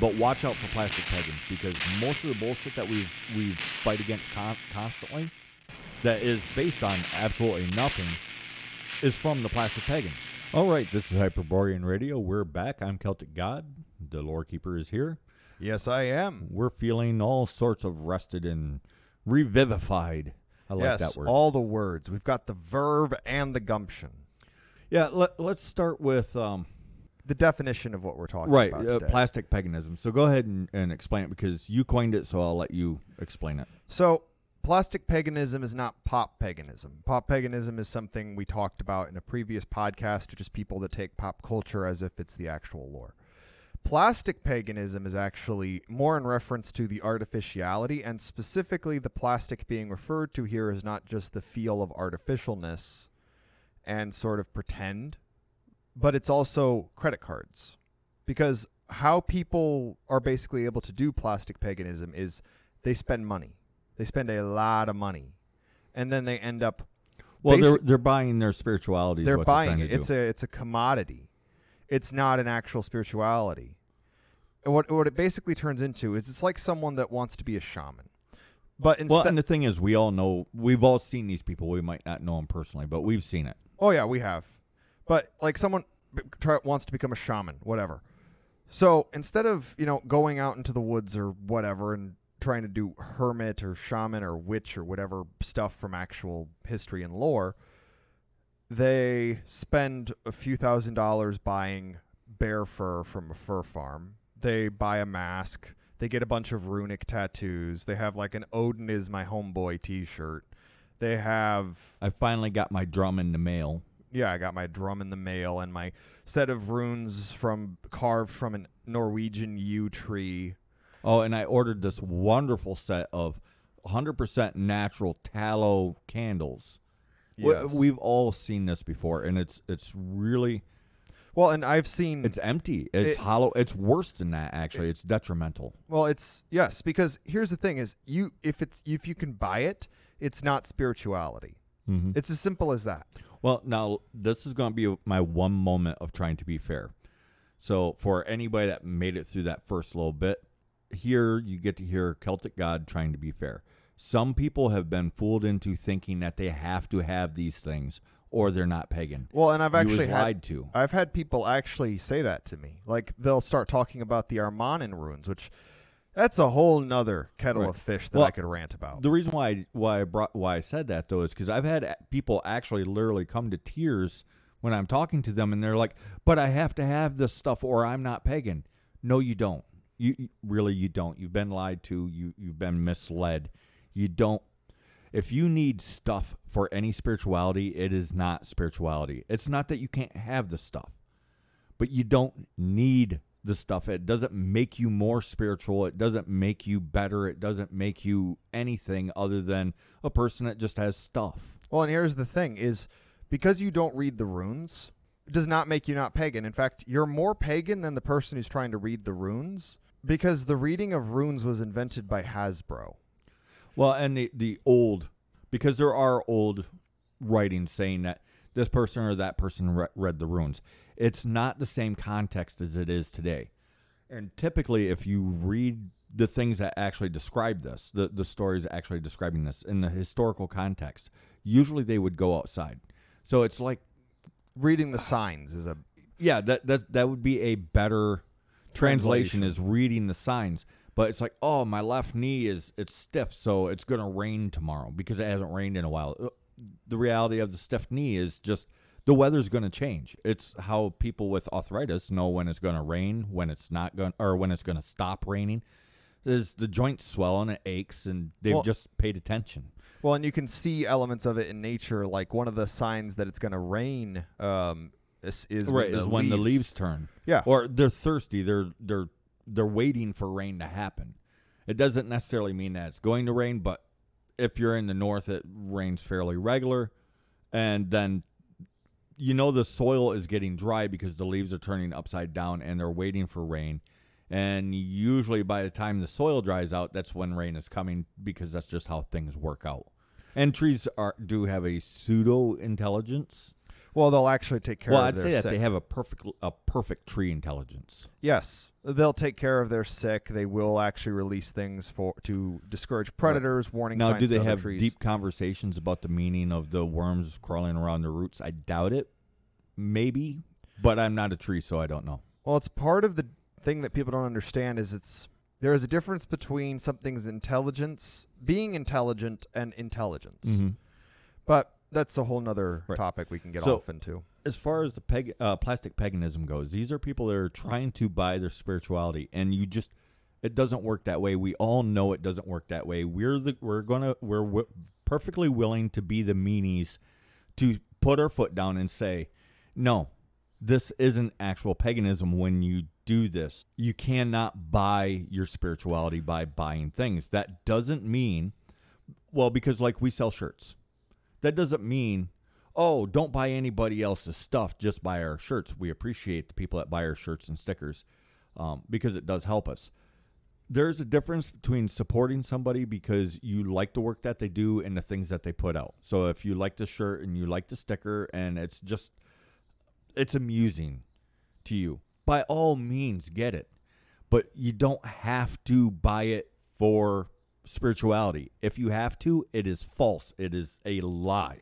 But watch out for plastic pagans because most of the bullshit that we we fight against con- constantly, that is based on absolutely nothing, is from the plastic pagans. All right, this is Hyperborean Radio. We're back. I'm Celtic God. The lore keeper is here. Yes, I am. We're feeling all sorts of rested and revivified. I like yes, that word. all the words. We've got the verb and the gumption. yeah, let, let's start with um, The definition of what we're talking right about uh, plastic paganism. So go ahead and, and explain it because you coined it, so I'll let you explain it. So, plastic paganism is not pop paganism. Pop paganism is something we talked about in a previous podcast, which is people that take pop culture as if it's the actual lore. Plastic paganism is actually more in reference to the artificiality, and specifically the plastic being referred to here is not just the feel of artificialness and sort of pretend, but it's also credit cards. Because how people are basically able to do plastic paganism is they spend money. They spend a lot of money. And then they end up Well, they're they're buying their spirituality. they're buying it. It's do. a it's a commodity. It's not an actual spirituality. And what what it basically turns into is it's like someone that wants to be a shaman. But instead well, and the thing is, we all know we've all seen these people. We might not know them personally, but we've seen it. Oh yeah, we have. But like someone try, wants to become a shaman, whatever. So instead of you know going out into the woods or whatever and trying to do hermit or shaman or witch or whatever stuff from actual history and lore, they spend a few thousand dollars buying bear fur from a fur farm. They buy a mask. They get a bunch of runic tattoos. They have like an Odin is my homeboy T-shirt. They have I finally got my drum in the mail. Yeah, I got my drum in the mail and my set of runes from carved from a Norwegian yew tree. Oh, and I ordered this wonderful set of 100% natural tallow candles. We- Yes. We've all seen this before, and it's it's really Well, and I've seen it's empty. It's It- hollow. It's worse than that. Actually, it's detrimental. well, it's yes, because here's the thing: is you if it's if you can buy it, it's not spirituality. Mm-hmm. It's as simple as that. Well, now this is going to be my one moment of trying to be fair. So, for anybody that made it through that first little bit, here you get to hear Celtic God trying to be fair. Some people have been fooled into thinking that they have to have these things or they're not pagan. Well, and I've actually had lied to. I've had people actually say that to me. Like they'll start talking about the Armanen runes, which that's a whole nother kettle Right. of fish that Well, I could rant about. The reason why I, why I brought why I said that though is because I've had people actually literally come to tears when I'm talking to them, and they're like, "But I have to have this stuff, or I'm not pagan." No, you don't. You, you really you don't. You've been lied to. You you've been misled. You don't. If you need stuff for any spirituality, it is not spirituality. It's not that you can't have the stuff, but you don't need the stuff. It doesn't make you more spiritual. It doesn't make you better. It doesn't make you anything other than a person that just has stuff. Well, and here's the thing: is because you don't read the runes, it does not make you not pagan. In fact, you're more pagan than the person who's trying to read the runes because the reading of runes was invented by Hasbro. Well, and the the old because there are old writings saying that this person or that person re- read the runes. It's not the same context as it is today. And typically, if you read the things that actually describe this, the the stories actually describing this in the historical context, usually they would go outside. So it's like Reading the signs is a yeah, that that that would be a better translation, Translation. is reading the signs. But it's like, oh, my left knee is it's stiff, so it's gonna rain tomorrow because it hasn't rained in a while. Uh, The reality of the stiff knee is just the weather's gonna change. It's how people with arthritis know when it's gonna rain, when it's not going, or when it's gonna stop raining. Is the joints swell and it aches, and they've Well- just paid attention. well, and you can see elements of it in nature. Like one of the signs that it's going to rain um, is, is right, when the is when the leaves turn. Yeah. or they're thirsty. They're they're they're waiting for rain to happen. It doesn't necessarily mean that it's going to rain, but if you're in the north, it rains fairly regular, and then you know the soil is getting dry because the leaves are turning upside down and they're waiting for rain. And usually, by the time the soil dries out, that's when rain is coming because that's just how things work out. And trees are do have a pseudo intelligence. Well, they'll actually take care well, I'd say that sick. they have a perfect a perfect tree intelligence. Yes, they'll take care of their sick. They will actually release things for to discourage predators, warning Now, do they have trees. deep conversations about the meaning of the worms crawling around the roots? I doubt it. Maybe, but I'm not a tree, so I don't know. Well, it's part of the thing that people don't understand is it's there is a difference between something's intelligence, being intelligent, and intelligence. Mm-hmm. But that's a whole nother Right. topic we can get So- off into. As far as the peg, uh, plastic paganism goes, these are people that are trying to buy their spirituality, and you just it doesn't work that way. We all know it doesn't work that way. We're the we're gonna we're w- perfectly willing to be the meanies to put our foot down and say, no, this isn't actual paganism when you do this. You cannot buy your spirituality by buying things. That doesn't mean, well, because like we sell shirts. That doesn't mean, oh, don't buy anybody else's stuff, just buy our shirts. We appreciate the people that buy our shirts and stickers um, because it does help us. There's a difference between supporting somebody because you like the work that they do and the things that they put out. So if you like the shirt and you like the sticker and it's just it's amusing to you, by all means get it. But you don't have to buy it for spirituality. If you have to, it is false. It is a lie.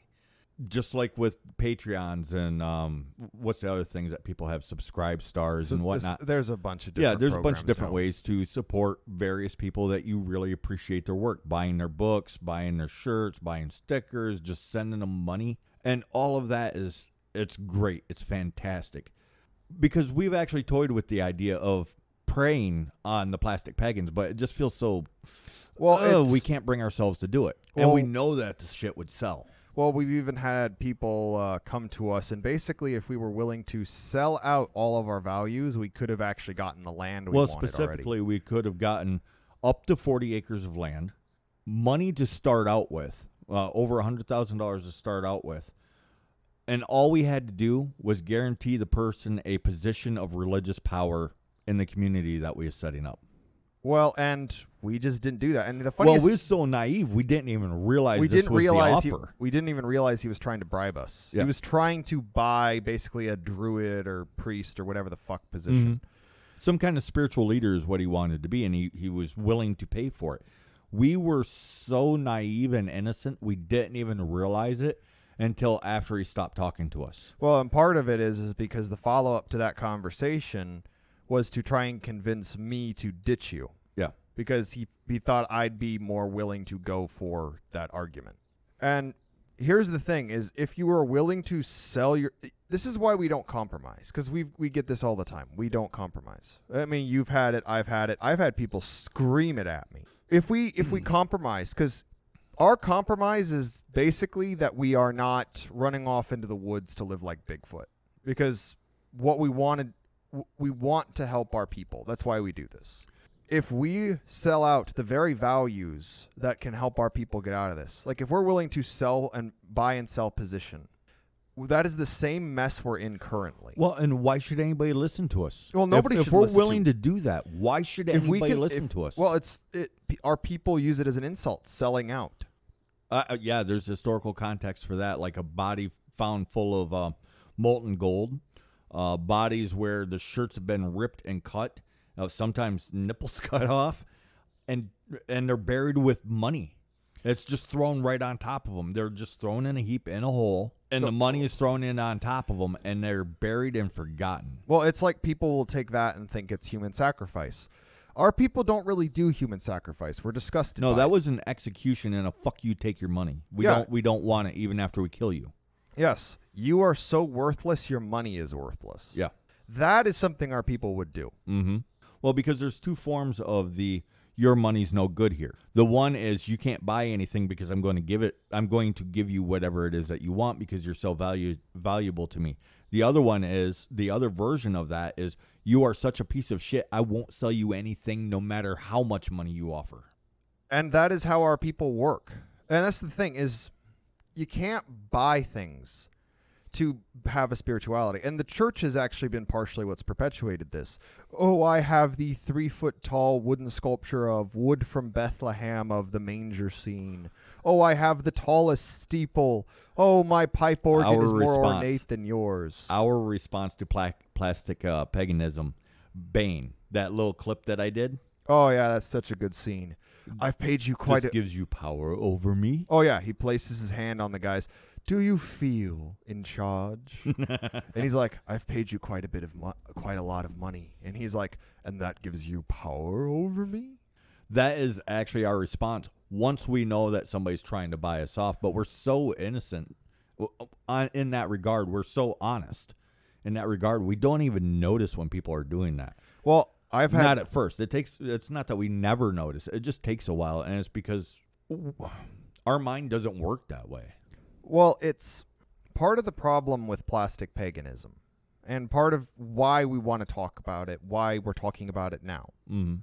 Just like with Patreons and um, what's the other things that people have subscribe stars So and this- whatnot. there's a bunch of different Yeah, there's a bunch of different now. ways to support various people that you really appreciate their work. Buying their books, buying their shirts, buying stickers, just sending them money. And all of that is it's great. It's fantastic. Because we've actually toyed with the idea of preying on the plastic pagans, but it just feels so Well, oh, we can't bring ourselves to do it. and we know that the shit would sell. Well, we've even had people uh, come to us, and basically, if we were willing to sell out all of our values, we could have actually gotten the land we well, specifically, we could have gotten up to 40 acres of land, money to start out with, uh, over $100,000 to start out with. And all we had to do was guarantee the person a position of religious power in the community that we were setting up. Well, and we just didn't do that. And the funny, Well, we were so naive, we didn't even realize we this didn't was realize he, we didn't even realize he was trying to bribe us. Yeah. He was trying to buy basically a druid or priest or whatever the fuck position. Mm-hmm. some kind of spiritual leader is what he wanted to be, and he, he was willing to pay for it. We were so naive and innocent, we didn't even realize it until after he stopped talking to us. Well, and part of it is is because the follow up to that conversation was to try and convince me to ditch you. Because he he thought I'd be more willing to go for that argument. And here's the thing is if you are willing to sell your this is why we don't compromise cuz we we get this all the time. We don't compromise. I mean, you've had it, I've had it. I've had people scream it at me. If we if we mm. compromise cuz our compromise is basically that we are not running off into the woods to live like Bigfoot because what we wanted we want to help our people. That's why we do this. If we sell out the very values that can help our people get out of this, like if we're willing to sell and buy and sell position, that is the same mess we're in currently. Well, and why should anybody listen to us? Well, nobody if, should we're willing to- to, do that, why should if anybody can listen if- to us? well, it's it, our people use it as an insult, selling out. Uh, uh, yeah, there's historical context for that, like a body found full of uh, molten gold, uh, bodies where the shirts have been ripped and cut, uh, sometimes nipples cut off, and and they're buried with money. It's just thrown right on top of them. They're just thrown in a heap in a hole, and the money is thrown in on top of them, and they're buried and forgotten. Well, it's like people will take that and think it's human sacrifice. Our people don't really do human sacrifice. We're disgusted. No, by that it. was an execution and a fuck you. Take your money. We Yeah. don't. We don't want it even after we kill you. yes. You are so worthless. Your money is worthless. Yeah. that is something our people would do. Mm-hmm. Well, because there's two forms of the your money's no good here. The one is you can't buy anything because I'm going to give it. I'm going to give you whatever it is that you want because you're so value, valuable to me. The other one is the other version of that is you are such a piece of shit. I won't sell you anything no matter how much money you offer. And that is how our people work. And that's the thing is you can't buy things to have a spirituality. And the church has actually been partially what's perpetuated this. Oh, I have the three foot tall wooden sculpture of wood from Bethlehem of the manger scene. Oh, I have the tallest steeple. Oh, my pipe organ Our is more response. ornate than yours. Our response to pla- plastic uh, paganism, Bane, that little clip that I did, Oh yeah, that's such a good scene. I've paid you quite this a gives you power over me. Oh yeah, he places his hand on the guy's. Do you feel in charge? and he's like, I've paid you quite a bit of mo- quite a lot of money. And he's like, and that gives you power over me? That is actually our response once we know that somebody's trying to buy us off. But we're so innocent in that regard. We're so honest in that regard. We don't even notice when people are doing that. Well, I've had not at first. It takes. It's not that we never notice. It just takes a while, and it's because our mind doesn't work that way. Well, it's part of the problem with plastic paganism, and part of why we want to talk about it, why we're talking about it now, Mm-hmm.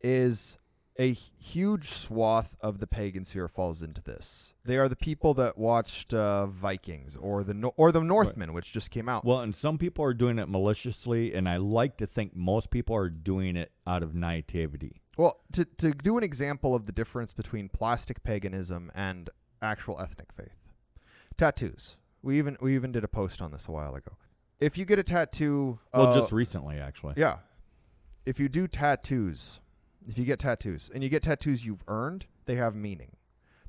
is a huge swath of the pagan sphere falls into this. They are the people that watched uh, Vikings or the no- or the Northman, which just came out. Well, and some people are doing it maliciously, and I like to think most people are doing it out of naivety. Well, to to do an example of the difference between plastic paganism and actual ethnic faith, tattoos. We even we even did a post on this a while ago. If you get a tattoo, Well, uh, just recently, actually. yeah, if you do tattoos, if you get tattoos and you get tattoos you've earned, they have meaning.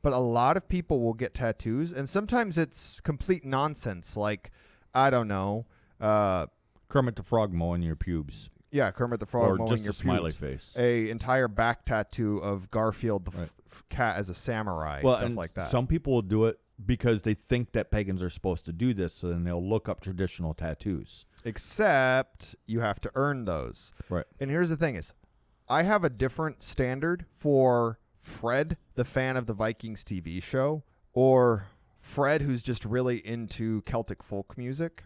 But a lot of people will get tattoos, and sometimes it's complete nonsense. Like I don't know, uh, Kermit the Frog mowing your pubes, yeah, Kermit the Frog or mowing just your a smiley pubes. face. a entire back tattoo of Garfield the Right. f- cat as a samurai, well, stuff like that. some people will do it because they think that pagans are supposed to do this, so then they'll look up traditional tattoos. Except you have to earn those. Right. And here's the thing is I have a different standard for Fred, the fan of the Vikings TV show, or Fred who's just really into Celtic folk music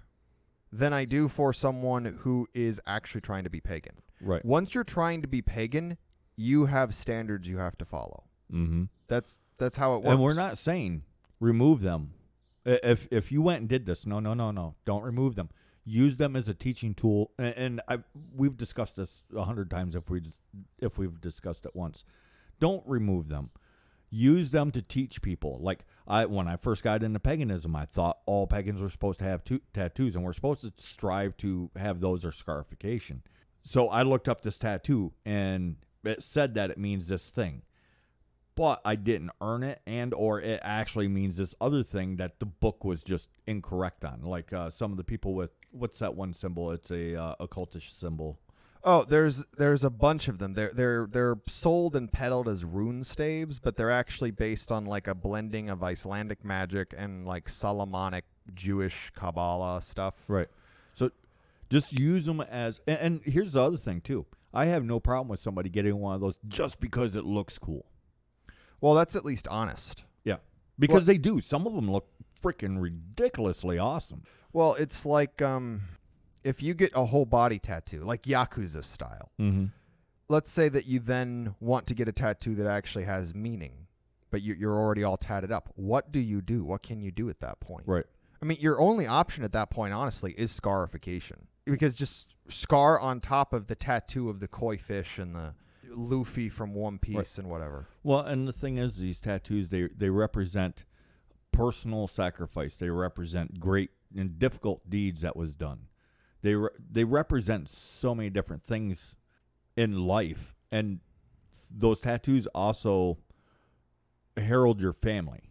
than I do for someone who is actually trying to be pagan. Right. Once you're trying to be pagan, you have standards you have to follow. Mm-hmm. That's that's how it works. And we're not saying remove them. If if you went and did this, no, no, no, no, don't remove them. Use them as a teaching tool. And, and I we've discussed this a hundred times if we if we've discussed it once. Don't remove them. Use them to teach people. Like I when I first got into paganism, I thought all pagans were supposed to have tattoos, and we're supposed to strive to have those or scarification. So I looked up this tattoo, and it said that it means this thing but I didn't earn it, and or it actually means this other thing that the book was just incorrect on. Like uh, some of the people with what's that one symbol? It's a uh, occultish symbol. Oh, there's there's a bunch of them. They're they're they're sold and peddled as rune staves, but they're actually based on like a blending of Icelandic magic and like Solomonic Jewish Kabbalah stuff. Right. So just use them as. And, and here's the other thing too. I have no problem with somebody getting one of those just because it looks cool. Well, that's at least honest. Yeah, because they do. Some of them look freaking ridiculously awesome. Well, it's like um, if you get a whole body tattoo, like Yakuza style. Mm-hmm. Let's say that you then want to get a tattoo that actually has meaning, but you, you're already all tatted up. What do you do? What can you do at that point? Right. I mean, your only option at that point, honestly, is scarification. Because just scar on top of the tattoo of the koi fish and the Luffy from One Piece and whatever. Well, and the thing is, these tattoos they they represent personal sacrifice. They represent great and difficult deeds that was done. They re- they represent so many different things in life, and those tattoos also herald your family,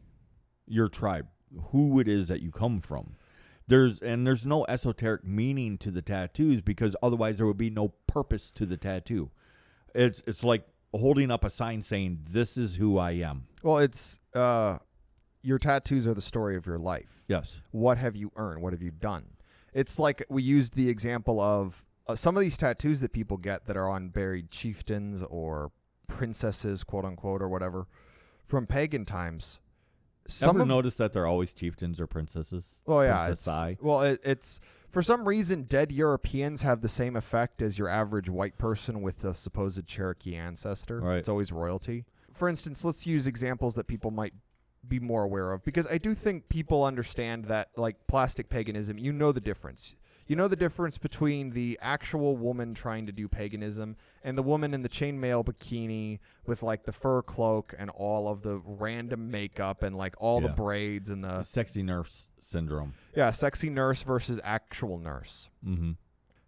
your tribe, who it is that you come from. There's and there's no esoteric meaning to the tattoos because otherwise there would be no purpose to the tattoo. It's it's like holding up a sign saying this is who I am. Well, it's uh, your tattoos are the story of your life. Yes. What have you earned? What have you done? It's like we used the example of uh, some of these tattoos that people get that are on buried chieftains or princesses, quote unquote, or whatever, from pagan times. Some Ever of notice that they're always chieftains or princesses? Oh yeah, Princess it's, I. well, it, it's for some reason dead Europeans have the same effect as your average white person with a supposed Cherokee ancestor. Right. It's always royalty. For instance, let's use examples that people might be more aware of because I do think people understand that like plastic paganism, you know the difference. You know the difference between the actual woman trying to do paganism and the woman in the chainmail bikini with like the fur cloak and all of the random makeup and like all the braids and the Sexy nurse syndrome. yeah, sexy nurse versus actual nurse. Mm-hmm.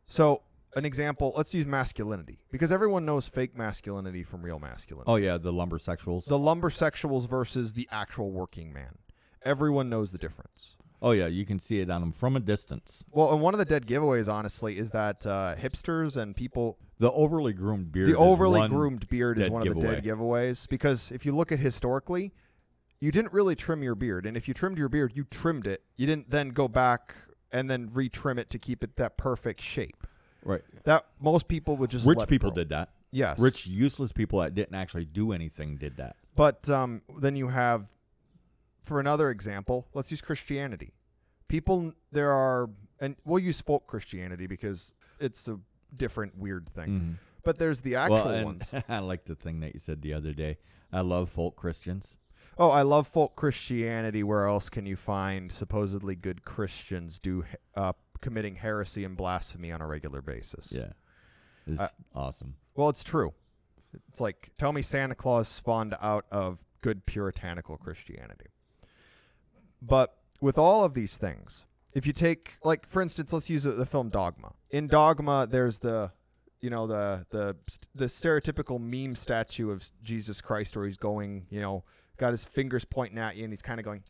So, an example, let's use masculinity because everyone knows fake masculinity from real masculinity. Oh yeah, the lumbersexuals. The lumbersexuals versus the actual working man. Everyone knows the difference. Oh yeah, you can see it on them from a distance. Well, and one of the dead giveaways, honestly, is that uh, hipsters and people, The overly groomed beard. the overly groomed beard is one of the dead giveaways because if you look at historically, you didn't really trim your beard, and if you trimmed your beard, you trimmed it. You didn't then go back and then retrim it to keep it that perfect shape. Right. That most people would just Rich people did that. Yes, Rich, useless people that didn't actually do anything did that. But um, then you have, for another example, let's use Christianity. People, there are, and we'll use folk Christianity because it's a different weird thing. Mhm. But there's the actual well, ones. I like the thing that you said the other day. I love folk Christians. Oh, I love folk Christianity. Where else can you find supposedly good Christians do uh, committing heresy and blasphemy on a regular basis? Yeah, it's Uh, awesome. Well, it's true. It's like tell me Santa Claus spawned out of good puritanical Christianity. But with all of these things, if you take like for instance, let's use the- film Dogma. In Dogma, there's the you know the the the stereotypical meme statue of Jesus Christ where he's going, you know, got his fingers pointing at you and he's kind of going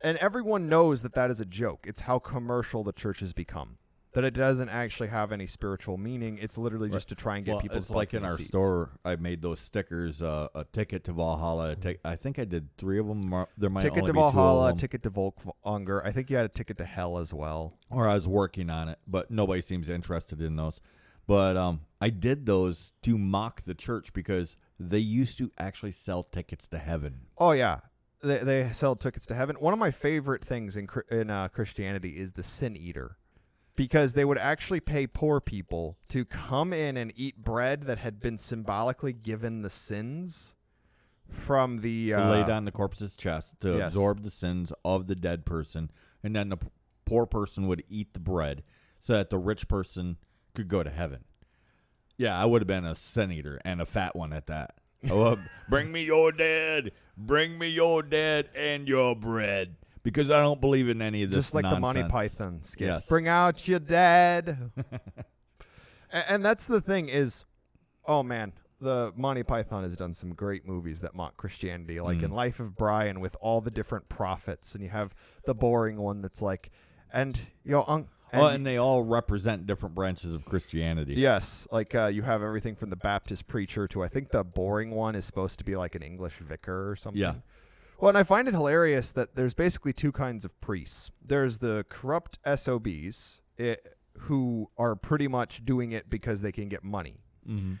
and everyone knows that that is a joke. It's how commercial the church has become. That it doesn't actually have any spiritual meaning. It's literally just to try and get well, people. it's like in our store. I made those stickers. Uh, a ticket to Valhalla. a I think I did three of them. There might Ticket to be two of Valhalla, ticket to Folkvangr. I think you had a ticket to Hell as well. or I was working on it, but nobody seems interested in those. But um, I did those to mock the church because they used to actually sell tickets to heaven. Oh yeah, they they sell tickets to heaven. One of my favorite things in in uh, Christianity is the sin eater, because they would actually pay poor people to come in and eat bread that had been symbolically given the sins from the uh, laid on the corpse's chest to yes. absorb the sins of the dead person, and then the p- poor person would eat the bread so that the rich person could go to heaven. Yeah, I would have been a sin eater and a fat one at that. Oh, bring me your dead, bring me your dead and your bread, because I don't believe in any of this. just like the Monty. Python skits. Yes. Bring out your dad. and, and that's the thing is, oh man, the Monty Python has done some great movies that mock Christianity, like Mm. in Life of Brian with all the different prophets, and you have the boring one that's like, and you know, un- and oh, and they all represent different branches of Christianity. Yes, like uh, you have everything from the Baptist preacher to I think the boring one is supposed to be like an English vicar or something. Yeah. Well, and I find it hilarious that there's basically two kinds of priests. There's the corrupt SOBs eh, who are pretty much doing it because they can get money. Mm-hmm.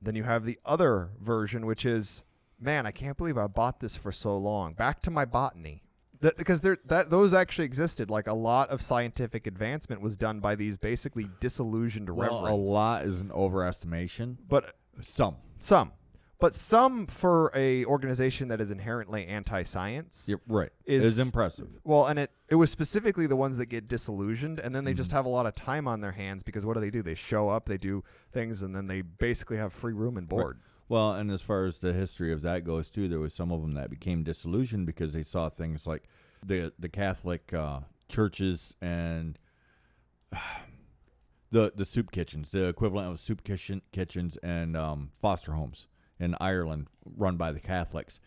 Then you have the other version, which is, man, I can't believe I bought this for so long. Back to my botany. That, because there, that those actually existed. Like a lot of scientific advancement was done by these basically disillusioned Well, reverends. a lot is an overestimation. but Some. some, but some for a organization that is inherently anti-science. You're right. Is- is impressive. Well, and it it was specifically the ones that get disillusioned, and then they Mm-hmm. just have a lot of time on their hands because what do they do? They show up, they do things, and then they basically have free room and board. Well, and as far as the history of that goes, too, there was some of them that became disillusioned because they saw things like the the Catholic uh, churches and the the soup kitchens, the equivalent of soup kitchen kitchens and um, foster homes in Ireland, run by the Catholics.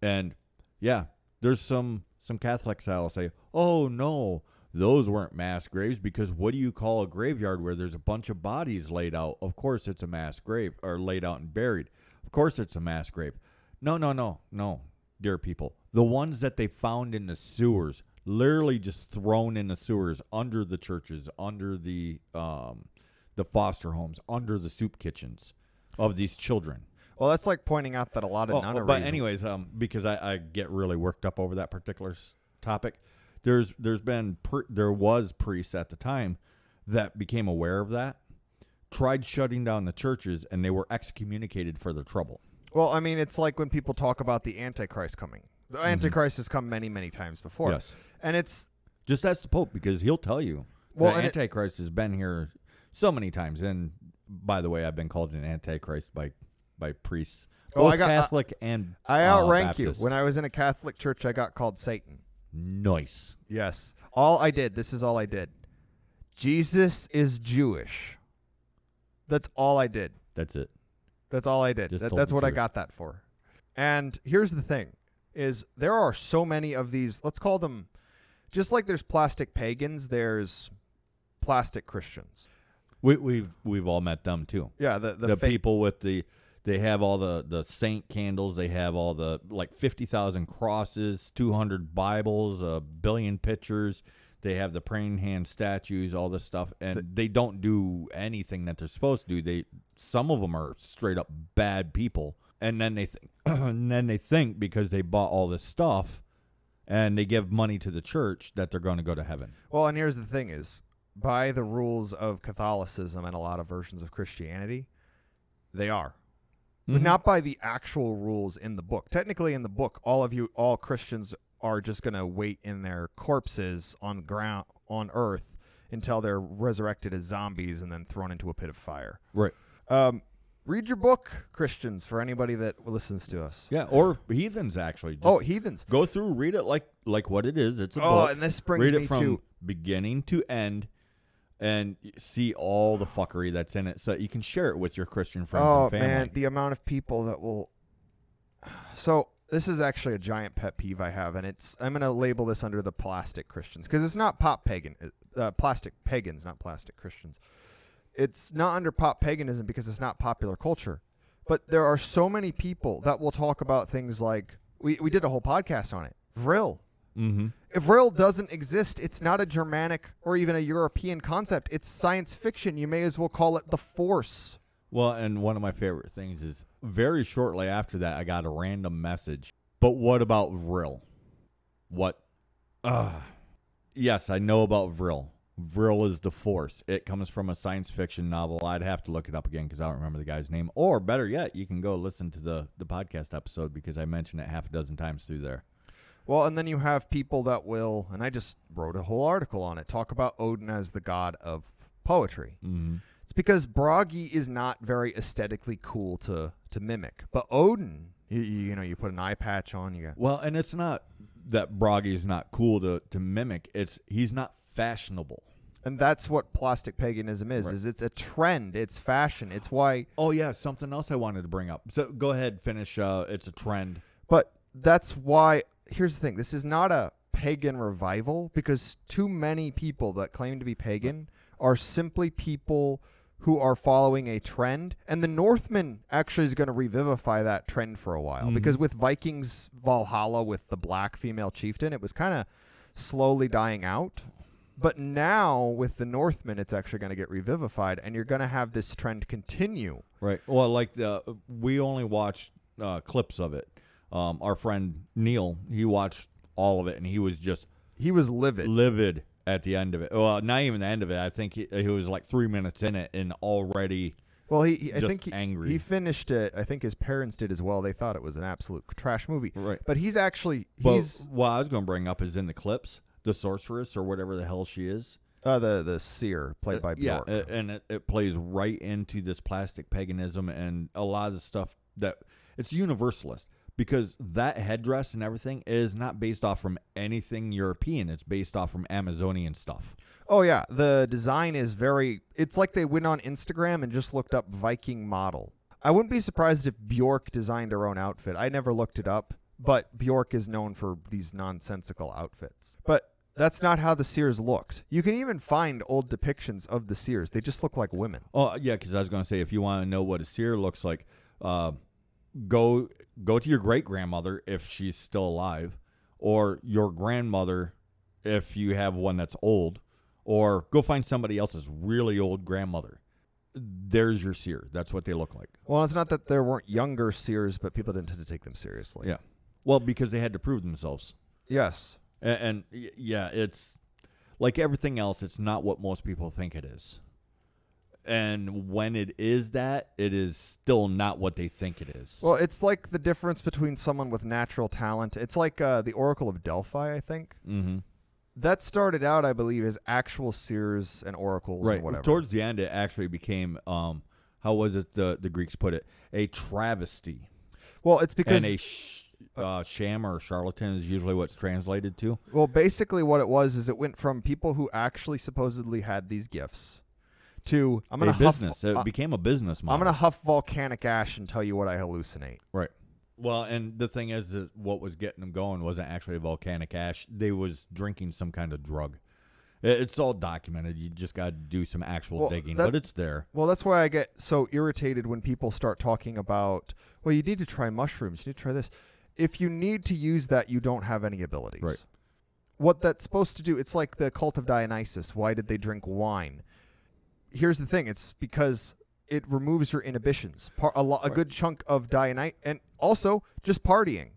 And yeah, there's some some Catholics that'll say, "Oh no." Those weren't mass graves because what do you call a graveyard where there's a bunch of bodies laid out? Of course, it's a mass grave or laid out and buried. Of course, it's a mass grave. No, no, no, no, dear people. The ones that they found in the sewers, literally just thrown in the sewers under the churches, under the um, the foster homes, under the soup kitchens of these children. Well, that's like pointing out that a lot of Oh, nunneries. but anyways, um, because I, I get really worked up over that particular s- topic, there's there's been pri- there was priests at the time that became aware of that, tried shutting down the churches, and they were excommunicated for their trouble. well, I mean, it's like when people talk about the Antichrist coming. The Antichrist has come many, many times before, Mm-hmm. Yes, and it's just ask the Pope because he'll tell you Well, the and it- Antichrist has been here so many times, and by the way, I've been called an Antichrist by by priests, Oh, both I got- I- Catholic and I uh, outrank you. When I was in a Catholic church, I got called Satan. nice. Yes. All I did, this is all I did. Jesus is Jewish. That's all I did. That's it. That's all I did. That- that's what I got that for. And here's the thing is there are so many of these, let's call them just like there's plastic pagans, there's plastic Christians. We, we've we've all met them too. Yeah, the the, The, fake, people with the they have all the the saint candles. They have all the like fifty thousand crosses, two hundred Bibles, a billion pictures. They have the praying hand statues, all this stuff, and they don't do anything that they're supposed to do. They some of them are straight up bad people, and then they think, and then they think because they bought all this stuff, and they give money to the church that they're going to go to heaven. Well, and here's the thing is by the rules of Catholicism and a lot of versions of Christianity, they are. But Mhm. not by the actual rules in the book. Technically in the book, all of you all Christians are just going to wait in their corpses on ground on earth until they're resurrected as zombies and then thrown into a pit of fire. right. Um, read your book, Christians, for anybody that listens to us. Yeah, or heathens actually. Just Oh, heathens. go through, read it like like what it is. It's a Oh, book. and this brings read me it from to beginning to end, and see all the fuckery that's in it, so you can share it with your Christian friends oh and family. man, the amount of people that will. So this is actually a giant pet peeve I have, and it's I'm going to label this under the plastic Christians because it's not pop pagan, uh, plastic pagans, not plastic Christians. It's not under pop paganism because it's not popular culture, but there are so many people that will talk about things like we we did a whole podcast on it. Vril. Mm-hmm. If Vril doesn't exist, it's not a Germanic or even a European concept. It's science fiction. You may as well call it the Force. Well, and one of my favorite things is very shortly after that, I got a random message. But what about Vril? What? Uh, yes, I know about Vril. Vril is the Force. It comes from a science fiction novel. I'd have to look it up again because I don't remember the guy's name. Or better yet, you can go listen to the the podcast episode because I mentioned it half a dozen times through there. Well, and then you have people that will, and I just wrote a whole article on it, talk about Odin as the god of poetry. Mm-hmm. It's because Bragi is not very aesthetically cool to to mimic, but Odin, you, you know, you put an eye patch on, you got Well, and it's not that Bragi is not cool to, to mimic. It's he's not fashionable. and that's what plastic paganism is. Right. Is it's a trend, it's fashion, it's why. Oh yeah, something else I wanted to bring up. So go ahead, finish. Uh, it's a trend. But that's why. Here's the thing: this is not a pagan revival because too many people that claim to be pagan are simply people who are following a trend, and the Northman actually is going to revivify that trend for a while Mhm. because with Vikings Valhalla with the black female chieftain, it was kind of slowly dying out. But now with the Northman, it's actually going to get revivified, and you're going to have this trend continue. Right. Well, like the we only watched uh, clips of it. Um, our friend Neil, he watched all of it, and he was just He was livid. livid at the end of it. Well, not even the end of it. I think he, he was like three minutes in it, and already Well, he, he I think he, angry. he finished it. I think his parents did as well. They thought it was an absolute trash movie. right. But he's actually But he's what I was going to bring up is in the clips, the sorceress or whatever the hell she is. uh, the the seer played by Uh, yeah, Bjork. a- and it, it plays right into this plastic paganism and a lot of the stuff that it's universalist because that headdress and everything is not based off from anything European. It's based off from Amazonian stuff. oh yeah, the design is very. It's like they went on Instagram and just looked up Viking model. I wouldn't be surprised if Bjork designed her own outfit. I never looked it up, but Bjork is known for these nonsensical outfits. But that's not how the seers looked. You can even find old depictions of the seers. They just look like women. Oh yeah, because I was going to say if you want to know what a seer looks like, uh, go go to your great grandmother if she's still alive, or your grandmother if you have one that's old, or go find somebody else's really old grandmother. There's your seer. That's what they look like. Well, it's not that there weren't younger seers, but people didn't tend to take them seriously. Yeah. Well, because they had to prove themselves. Yes. And, and yeah, it's like everything else, it's not what most people think it is. And when it is that, it is still not what they think it is. Well, it's like the difference between someone with natural talent. It's like uh, the Oracle of Delphi, I think. mm-hmm. that started out, I believe, as actual seers and oracles right. and whatever. Towards the end, it actually became um, how was it the the Greeks put it? A travesty well, it's because and a sh- uh, sham or charlatan is usually what's translated to. well, basically, what it was is it went from people who actually supposedly had these gifts to I'm A gonna huff, business. It uh, became a business model. I'm gonna huff volcanic ash and tell you what I hallucinate. Right. Well, and the thing is that what was getting them going wasn't actually volcanic ash. They was drinking some kind of drug. It's all documented. You just got to do some actual Well, digging, that- but it's there. Well, that's why I get so irritated when people start talking about, well, you need to try mushrooms, you need to try this. If you need to use that, you don't have any abilities. Right. What that's supposed to do, it's like the cult of Dionysus. Why did they drink wine? Here's the thing it's because it removes your inhibitions. Par- a, lo- a good chunk of Dionysus, and also just partying.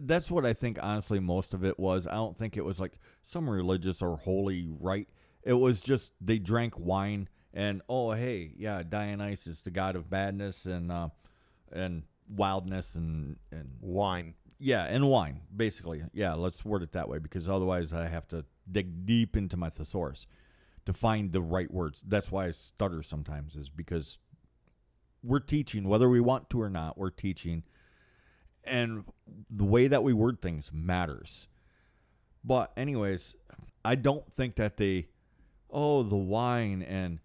That's what I think. Honestly, most of it was. I don't think it was like some religious or holy rite. It was just they drank wine and oh hey yeah Dionysus the god of badness and uh, and wildness and and Wine. Yeah, and wine, basically. Yeah, let's word it that way because otherwise I have to dig deep into my thesaurus to find the right words. That's why I stutter sometimes, is because we're teaching, whether we want to or not, we're teaching. And the way that we word things matters. But, anyways, I don't think that they, oh, the wine and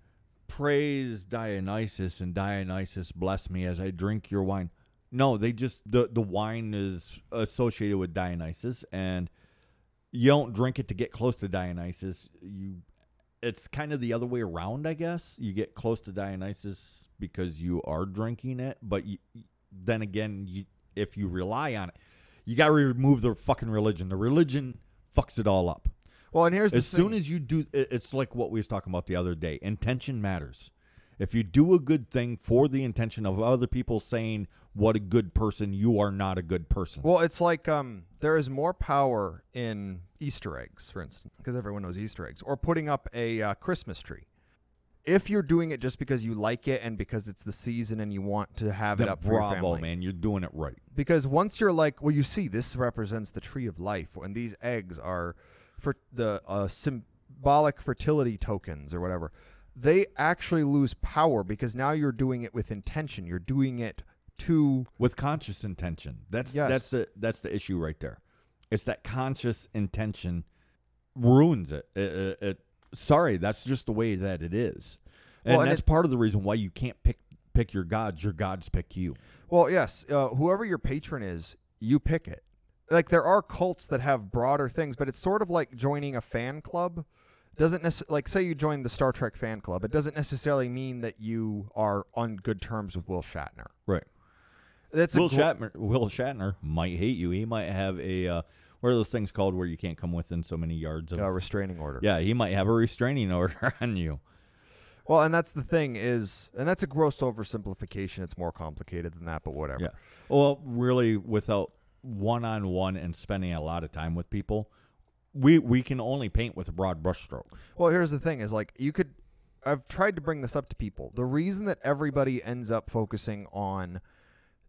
praise Dionysus and Dionysus bless me as I drink your wine. No, they just the the wine is associated with Dionysus, and you don't drink it to get close to Dionysus. You, it's kind of the other way around, I guess. You get close to Dionysus because you are drinking it, but you, then again, you if you rely on it, you got to remove the fucking religion. The religion fucks it all up. Well, and here's the As soon as you do, it's like what we was talking about the other day. Intention matters. If you do a good thing for the intention of other people saying what a good person, you are not a good person. Well, it's like um, there is more power in Easter eggs, for instance, because everyone knows Easter eggs, or putting up a uh, Christmas tree. If you're doing it just because you like it and because it's the season and you want to have it up for your bravo, family, man, you're doing it right. because once you're like, well, you see, this represents the tree of life, and these eggs are for the uh, symbolic fertility tokens or whatever. They actually lose power because now you're doing it with intention. You're doing it to With conscious intention, that's Yes. that's the that's the issue right there. It's that conscious intention ruins it. It, it, it- sorry, that's just the way that it is, and Well, and that's it- part of the reason why you can't pick pick your gods. Your gods pick you. Well, yes. Uh, whoever your patron is, you pick it. Like there are cults that have broader things, but it's sort of like joining a fan club. Doesn't necessarily like say you join the Star Trek fan club. It doesn't necessarily mean that you are on good terms with Will Shatner. Right. That's Will a gr- Shatner, Will Shatner might hate you. He might have a uh, what are those things called where you can't come within so many yards of. uh, restraining order. yeah, he might have a restraining order on you. Well, and that's the thing is, and that's a gross oversimplification. It's more complicated than that, but whatever. Yeah. Well, really, without one on one and spending a lot of time with people, we we can only paint with a broad brushstroke. Well, here's the thing: is like you could. I've tried to bring this up to people. The reason that everybody ends up focusing on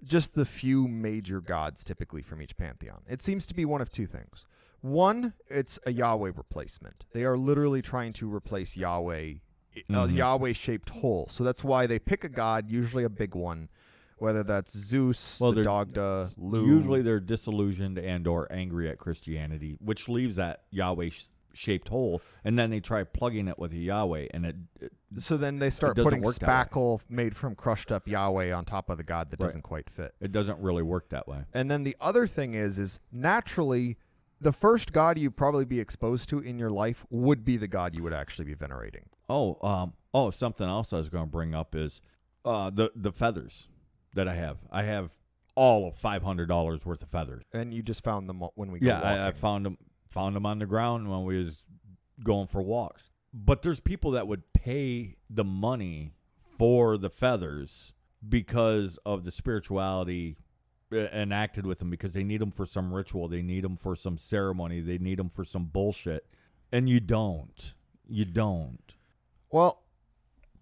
just the few major gods, typically from each pantheon, it seems to be one of two things. One, it's a Yahweh replacement. They are literally trying to replace Yahweh, a Mhm. Yahweh-shaped hole. So that's why they pick a god, usually a big one, whether that's Zeus, Well, the Dagda, Lugh. Usually, they're disillusioned and or angry at Christianity, which leaves that Yahweh sh- shaped hole, and then they try plugging it with a Yahweh, and it, it so then they start putting spackle made from crushed up Yahweh on top of the god that Right. doesn't quite fit. it doesn't really work that way. And then the other thing is, is naturally, the first god you'd probably be exposed to in your life would be the god you would actually be venerating. Oh, um, oh, something else I was going to bring up is uh, the the feathers that I have. I have all of five hundred dollars worth of feathers. And you just found them when we go Yeah, I, I found them found them on the ground when we was going for walks. But there's people that would pay the money for the feathers because of the spirituality uh, enacted with them because they need them for some ritual, they need them for some ceremony, they need them for some bullshit, and you don't. You don't. Well,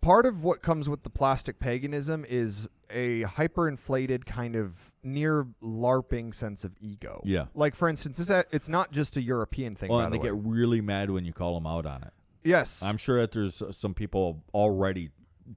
part of what comes with the plastic paganism is a hyperinflated kind of near larping sense of ego. Yeah. Like for instance, it's, a, it's not just a European thing. Well, by and the they way. get really mad when you call them out on it. yes. I'm sure that there's uh, some people already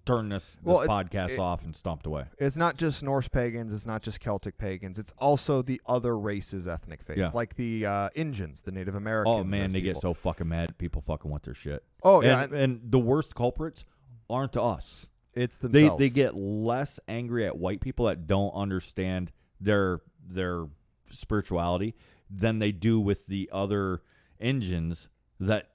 turned this, this Well, it- podcast it- off and stomped away. it's not just Norse pagans. It's not just Celtic pagans. It's also the other races' ethnic faith, Yeah. like the uh, Indians, the Native Americans. Oh man, they get so fucking mad people fucking want their shit. Oh yeah, and, and the worst culprits aren't us. It's They themselves. they get less angry at white people that don't understand their their spirituality than they do with the other engines that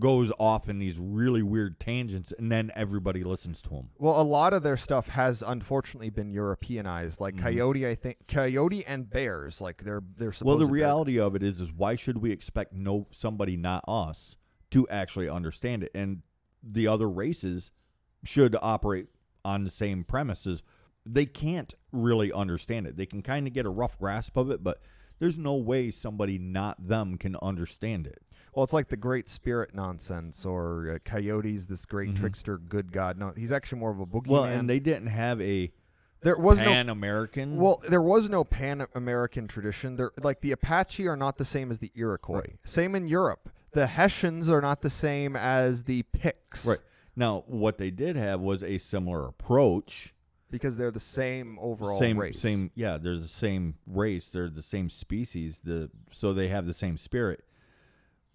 goes off in these really weird tangents and then everybody listens to them. Well, a lot of their stuff has unfortunately been Europeanized. Like Mhm. Coyote, I think Coyote and Bears, like they're they're supposed. Well, the reality of it is, is why should we expect no somebody not us to actually understand it? And the other races should operate on the same premises. They can't really understand it. They can kind of get a rough grasp of it, but there's no way somebody not them can understand it. Well, it's like the Great Spirit nonsense, or uh, Coyote's this great Mhm. trickster, good god. No, he's actually more of a boogeyman. Well, and they didn't have a there was no Pan American. Well, there was no Pan American tradition. There, like the Apache are not the same as the Iroquois. Same in Europe. The Hessians are not the same as the Picts. right now, what they did have was a similar approach. Because they're the same overall same race. same yeah they're the same race they're the same species the so they have the same spirit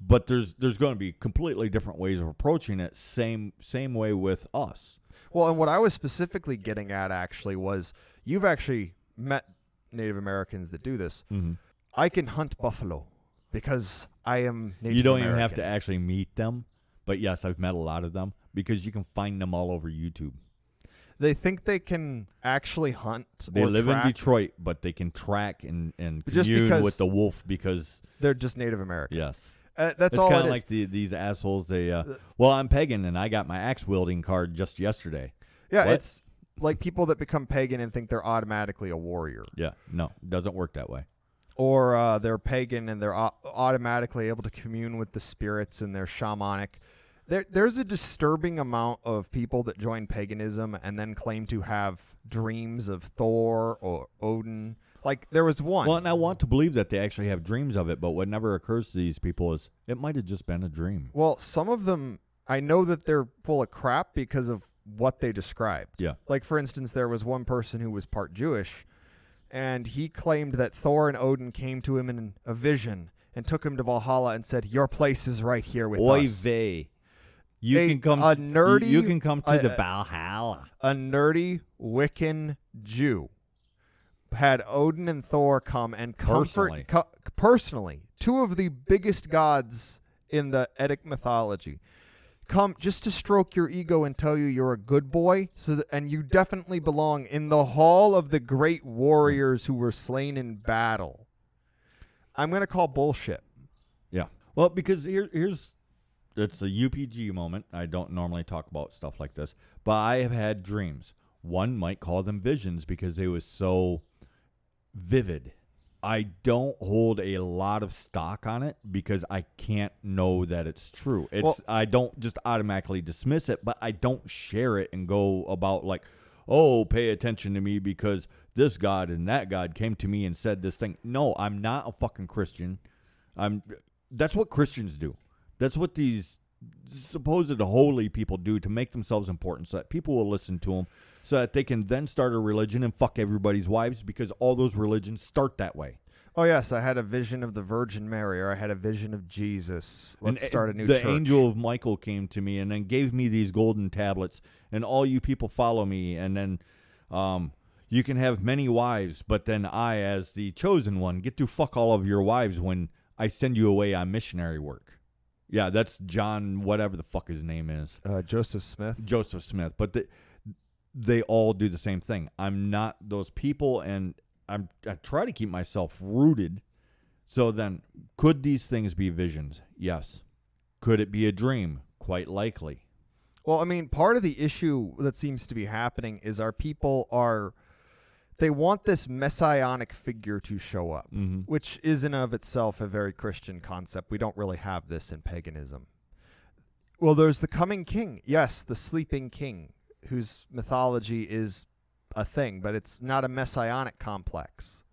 but there's there's going to be completely different ways of approaching it same same way with us Well, and what I was specifically getting at actually was you've actually met Native Americans that do this. mm-hmm. I can hunt buffalo because I am Native you don't even have to actually meet them but yes i've met a lot of them because you can find them all over youtube They think they can actually hunt. they or live track. in detroit but they can track and and Just commune with the wolf because They're just Native American. yes Uh, that's it's all kind of like the, these assholes they uh, well i'm pagan and i got my axe wielding card just yesterday yeah, what? it's like people that become pagan and think they're automatically a warrior. yeah no it doesn't work that way or uh, they're pagan and they're au- automatically able to commune with the spirits and they're shamanic. There, there's a disturbing amount of people that join paganism and then claim to have dreams of Thor or Odin. Like there was one. Well, and I want to believe that they actually have dreams of it, but what never occurs to these people is it might have just been a dream. Well, some of them I know that they're full of crap because of what they described. Yeah. Like for instance, there was one person who was part Jewish, and he claimed that Thor and Odin came to him in a vision and took him to Valhalla and said, "Your place is right here with Oy us." vey. You A- can come a you- nerdy- You, can come to a- the Valhalla. a nerdy Wiccan Jew had Odin and Thor come and comfort Personally. co- personally two of the biggest gods in the Eddic mythology come just to stroke your ego and tell you you're a good boy so that, and you definitely belong in the hall of the great warriors who were slain in battle i'm going to call bullshit Yeah. Well, because here, here's it's a UPG moment. I don't normally talk about stuff like this, but I have had dreams. One might call them visions because they was so vivid. I don't hold a lot of stock on it because I can't know that it's true. It's Well- I don't just automatically dismiss it, but I don't share it and go about like, "Oh, pay attention to me because this god and that god came to me and said this thing." No, I'm not a fucking Christian. I'm that's what Christians do. That's what these supposed holy people do to make themselves important so that people will listen to them so that they can then start a religion and fuck everybody's wives because all those religions start that way. oh yes i had a vision of the virgin mary or i had a vision of jesus let's And, start a new the church angel of Michael came to me and then gave me these golden tablets and all you people follow me and then um you can have many wives but then I as the chosen one get to fuck all of your wives when I send you away on missionary work. Yeah, that's John whatever the fuck his name is. uh, joseph smith Joseph Smith, but the, they all do the same thing. I'm not those people, and I'm I try to keep myself rooted. So then, could these things be visions? Yes. Could it be a dream? Quite likely. Well, I mean, part of the issue that seems to be happening is our people are they want this messianic figure to show up, Mm-hmm. which is in of itself a very Christian concept. We don't really have this in paganism. Well, there's the coming king. Yes, the sleeping king, whose mythology is a thing, but it's not a messianic complex.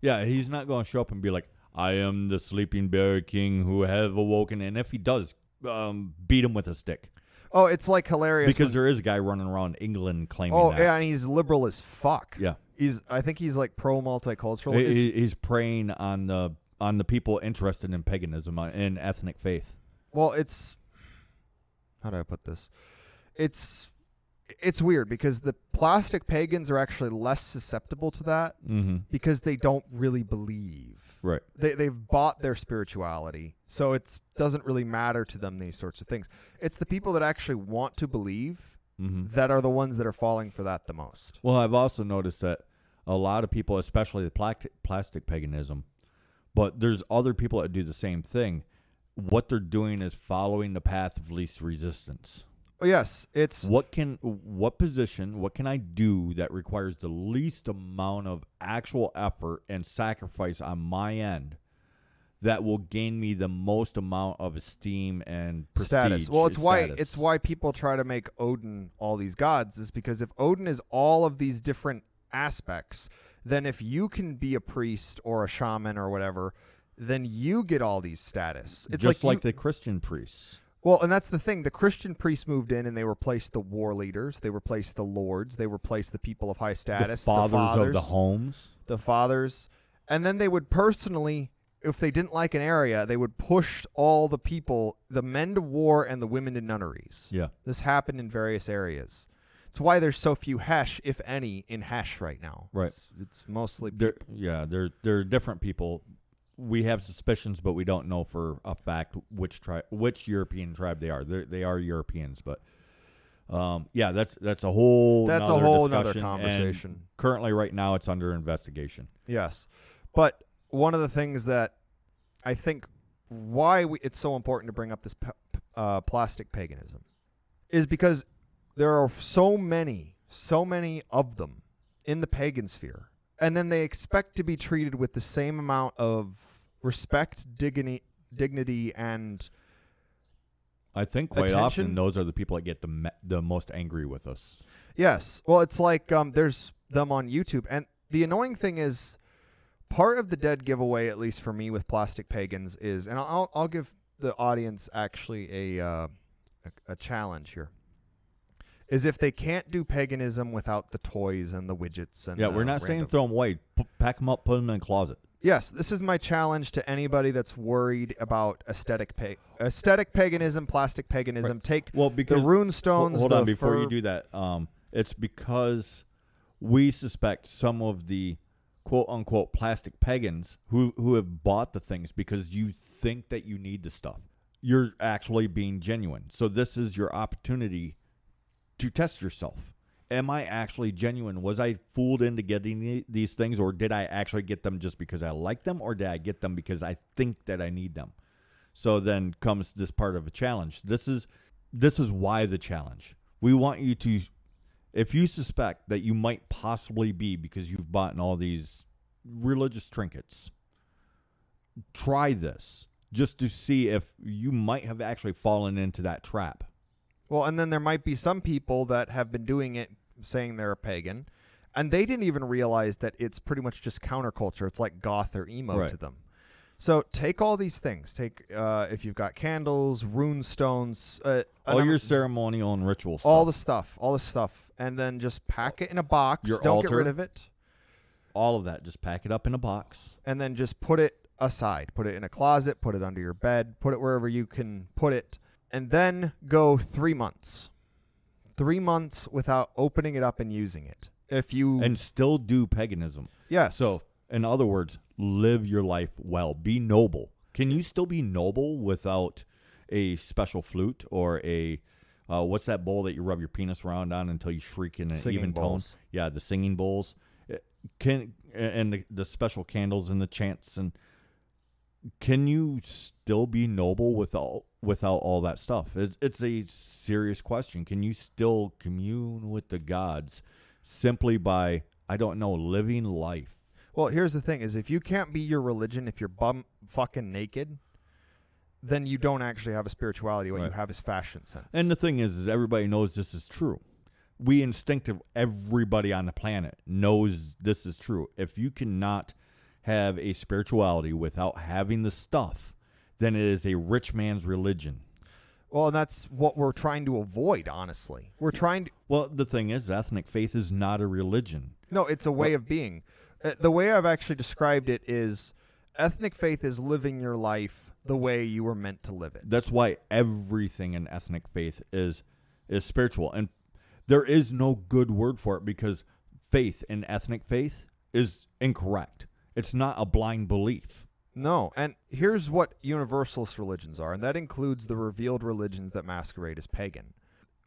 Yeah, he's not going to show up and be like, "I am the sleeping bear king who have awoken," and if he does, um, beat him with a stick. Oh, it's like hilarious Because when- there is a guy running around England claiming oh that. yeah, and he's liberal as fuck. Yeah. He's. I think he's like pro multicultural. He- It's- he- he's preying on the on the people interested in paganism uh, and ethnic faith. well, it's how do I put this? It's it's weird because the plastic pagans are actually less susceptible to that Mm-hmm. because they don't really believe. Right. They they've bought their spirituality, so it doesn't really matter to them these sorts of things. It's the people that actually want to believe Mm-hmm. that are the ones that are falling for that the most. Well, I've also noticed that a lot of people, especially the plastic, plastic paganism, but there's other people that do the same thing. What they're doing is following the path of least resistance. Oh, yes, it's What can, what position, what can I do that requires the least amount of actual effort and sacrifice on my end that will gain me the most amount of esteem and prestige? status. Well, it's why status? it's why people try to make Odin all these gods is because if Odin is all of these different aspects, then if you can be a priest or a shaman or whatever, then you get all these status. It's just like, like you- the Christian priests. well, and that's the thing. The Christian priests moved in and they replaced the war leaders, they replaced the lords, they replaced the people of high status, the fathers, fathers of the homes. the fathers, and then they would personally, if they didn't like an area, they would push all the people, the men to war and the women to nunneries. Yeah. This happened in various areas. It's why there's so few Hesh, if any, in Hesh right now. Right. It's, it's mostly They're, yeah, they're they're different people. We have suspicions, but we don't know for a fact which tribe, which European tribe they are. They're, they are Europeans, but um, yeah, that's that's a whole That's a whole nother discussion, and conversation. Currently, right now, it's under investigation. Yes. But one of the things that I think why we, it's so important to bring up this uh, plastic paganism is because there are so many, so many of them in the pagan sphere. And then they expect to be treated with the same amount of respect, dignity, dignity and I think quite Attention? often those are the people that get the me- the most angry with us. Yes. Well, it's like um, there's them on YouTube, and the annoying thing is, part of the dead giveaway, at least for me with plastic pagans, is, and I'll I'll give the audience actually a uh, a, a challenge here. Is if they can't do paganism without the toys and the widgets and Yeah, the we're not saying random- throw them away. P- pack them up, put them in a closet. Yes, this is my challenge to anybody that's worried about aesthetic pa- aesthetic paganism, plastic paganism. Take Well, because the rune stones. Hold the on, before fur- you do that, um, it's because we suspect some of the quote unquote plastic pagans who who have bought the things because you think that you need the stuff. You're actually being genuine. So this is your opportunity to test yourself. Am I actually genuine? Was I fooled into getting these things, or did I actually get them just because I like them, or did I get them because I think that I need them? So then comes this part of a challenge. This is this is why the challenge. We want you to if you suspect that you might possibly be because you've bought all these religious trinkets, try this just to see if you might have actually fallen into that trap. Well, and then there might be some people that have been doing it saying they're a pagan, and they didn't even realize that it's pretty much just counterculture. It's like goth or emo Right. to them. So take all these things. Take uh, if you've got candles, rune stones, uh, All your ceremonial and ritual stuff. all the stuff, all the stuff, and then just pack it in a box. Your Don't get rid of it, all of that. Just pack it up in a box. and then just put it aside. Put it in a closet. Put it under your bed. Put it wherever you can put it, and then go three months. Three months without opening it up and using it. If you And still do paganism. yes, So, in other words, live your life well. Be noble. Can you still be noble without a special flute or a uh, what's that bowl that you rub your penis around on until you shriek in an Singing even bowls. tone? Yeah, the singing bowls. Uh, Can and the, the special candles and the chants and can you still be noble without without all that stuff? It's, it's a serious question. Can you still commune with the gods simply by I don't know living life? Well, here's the thing: is if you can't be your religion, if you're bum fucking naked, then you don't actually have a spirituality. What you have is fashion sense. And the thing is, is everybody knows this is true. We instinctive, everybody on the planet knows this is true. If you cannot have a spirituality without having the stuff, then it is a rich man's religion. well, and that's what we're trying to avoid. Honestly, we're trying to. Well, the thing is, ethnic faith is not a religion. No, it's a way of being. Uh, the way I've actually described it is, ethnic faith is living your life the way you were meant to live it. That's why everything in ethnic faith is is spiritual, and there is no good word for it because faith in ethnic faith is incorrect. It's not a blind belief. No, and here's what universalist religions are, and that includes the revealed religions that masquerade as pagan.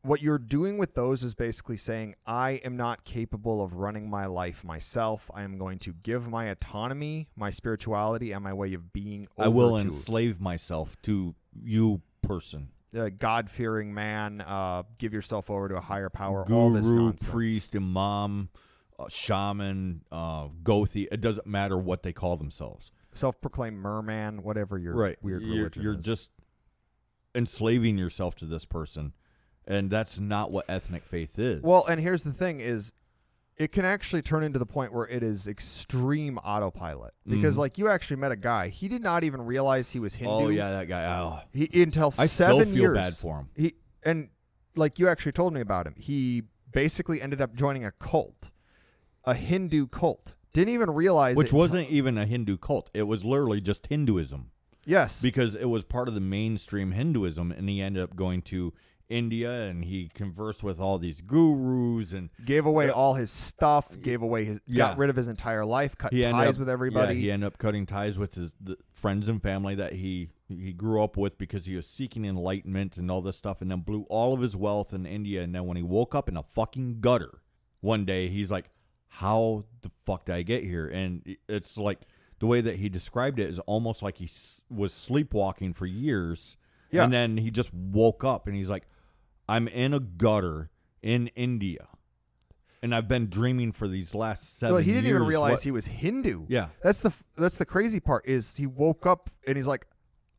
What you're doing with those is basically saying, I am not capable of running my life myself. I am going to give my autonomy, my spirituality, and my way of being over I will to enslave myself to you, person. a God fearing man. Uh, give yourself over to a higher power. all this Guru, nonsense. priest, imam, uh, shaman, uh, gothi. It doesn't matter what they call themselves. self proclaimed merman, whatever your right. weird you're, religion You're is. just enslaving yourself to this person, and that's not what ethnic faith is. Well, and here's the thing: is it can actually turn into the point where it is extreme autopilot because, Mhm. like, you actually met a guy. He did not even realize he was Hindu. oh yeah, that guy. Oh, He until I seven still feel years. bad for him. He and like you actually told me about him. He basically ended up joining a cult, a Hindu cult. Didn't even realize Which wasn't even a Hindu cult. It was literally just Hinduism. yes. because it was part of the mainstream Hinduism, and he ended up going to India and he conversed with all these gurus and gave away Yeah. all his stuff. Gave away his. Yeah. Got rid of his entire life. Cut he ties up, with everybody. Yeah, he ended up cutting ties with his the friends and family that he he grew up with because he was seeking enlightenment and all this stuff, and then blew all of his wealth in India. And then when he woke up in a fucking gutter one day, he's like, "How the fuck did I get here?" And it's like the way that he described it is almost like he was sleepwalking for years. Yeah. And then he just woke up and he's like, I'm in a gutter in India. And I've been dreaming for these last seven Well, he didn't even realize what- he was Hindu. Yeah. That's the that's the crazy part is he woke up and he's like,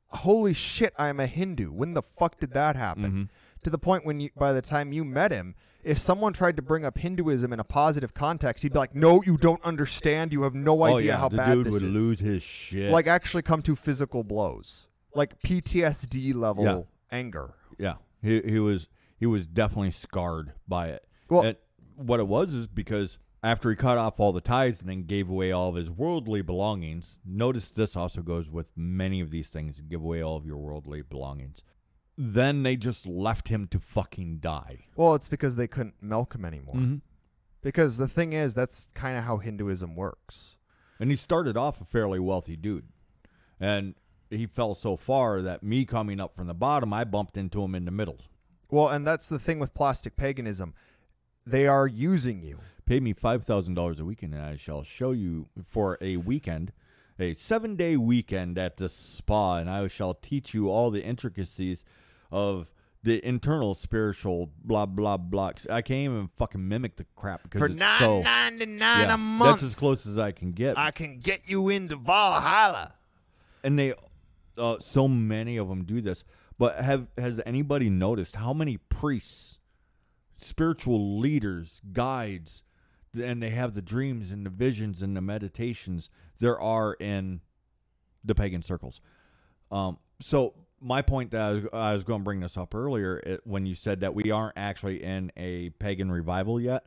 "Holy shit, I'm a Hindu." When the fuck did that happen? Mhm. To the point when you by the time you met him, if someone tried to bring up Hinduism in a positive context, he'd be like, "No, you don't understand. You have no Oh, idea yeah. how the bad dude this would is." lose his shit. Like actually come to physical blows, like PTSD level Yeah. anger. yeah. He he was he was definitely scarred by it. Well- And what it was is because after he cut off all the ties and then gave away all of his worldly belongings, notice this also goes with many of these things, give away all of your worldly belongings. Then they just left him to fucking die. Well, it's because they couldn't milk him anymore. Mm-hmm. Because the thing is, that's kind of how Hinduism works. And he started off a fairly wealthy dude. And he fell so far that me coming up from the bottom, I bumped into him in the middle. Well, and that's the thing with plastic paganism. They are using you. Pay me $5,000 a weekend, and I shall show you for a weekend, a seven day weekend at the spa, and I shall teach you all the intricacies of the internal spiritual blah, blah, blah. I can't even fucking mimic the crap because For it's nine so. ninety nine Yeah, a month, that's as close as I can get. I can get you into Valhalla. and they uh, so many of them do this but have has anybody noticed how many priests spiritual leaders guides and they have the dreams and the visions and the meditations there are in the pagan circles? Um, so my point that I was, I was going to bring this up earlier it, when you said that we aren't actually in a pagan revival yet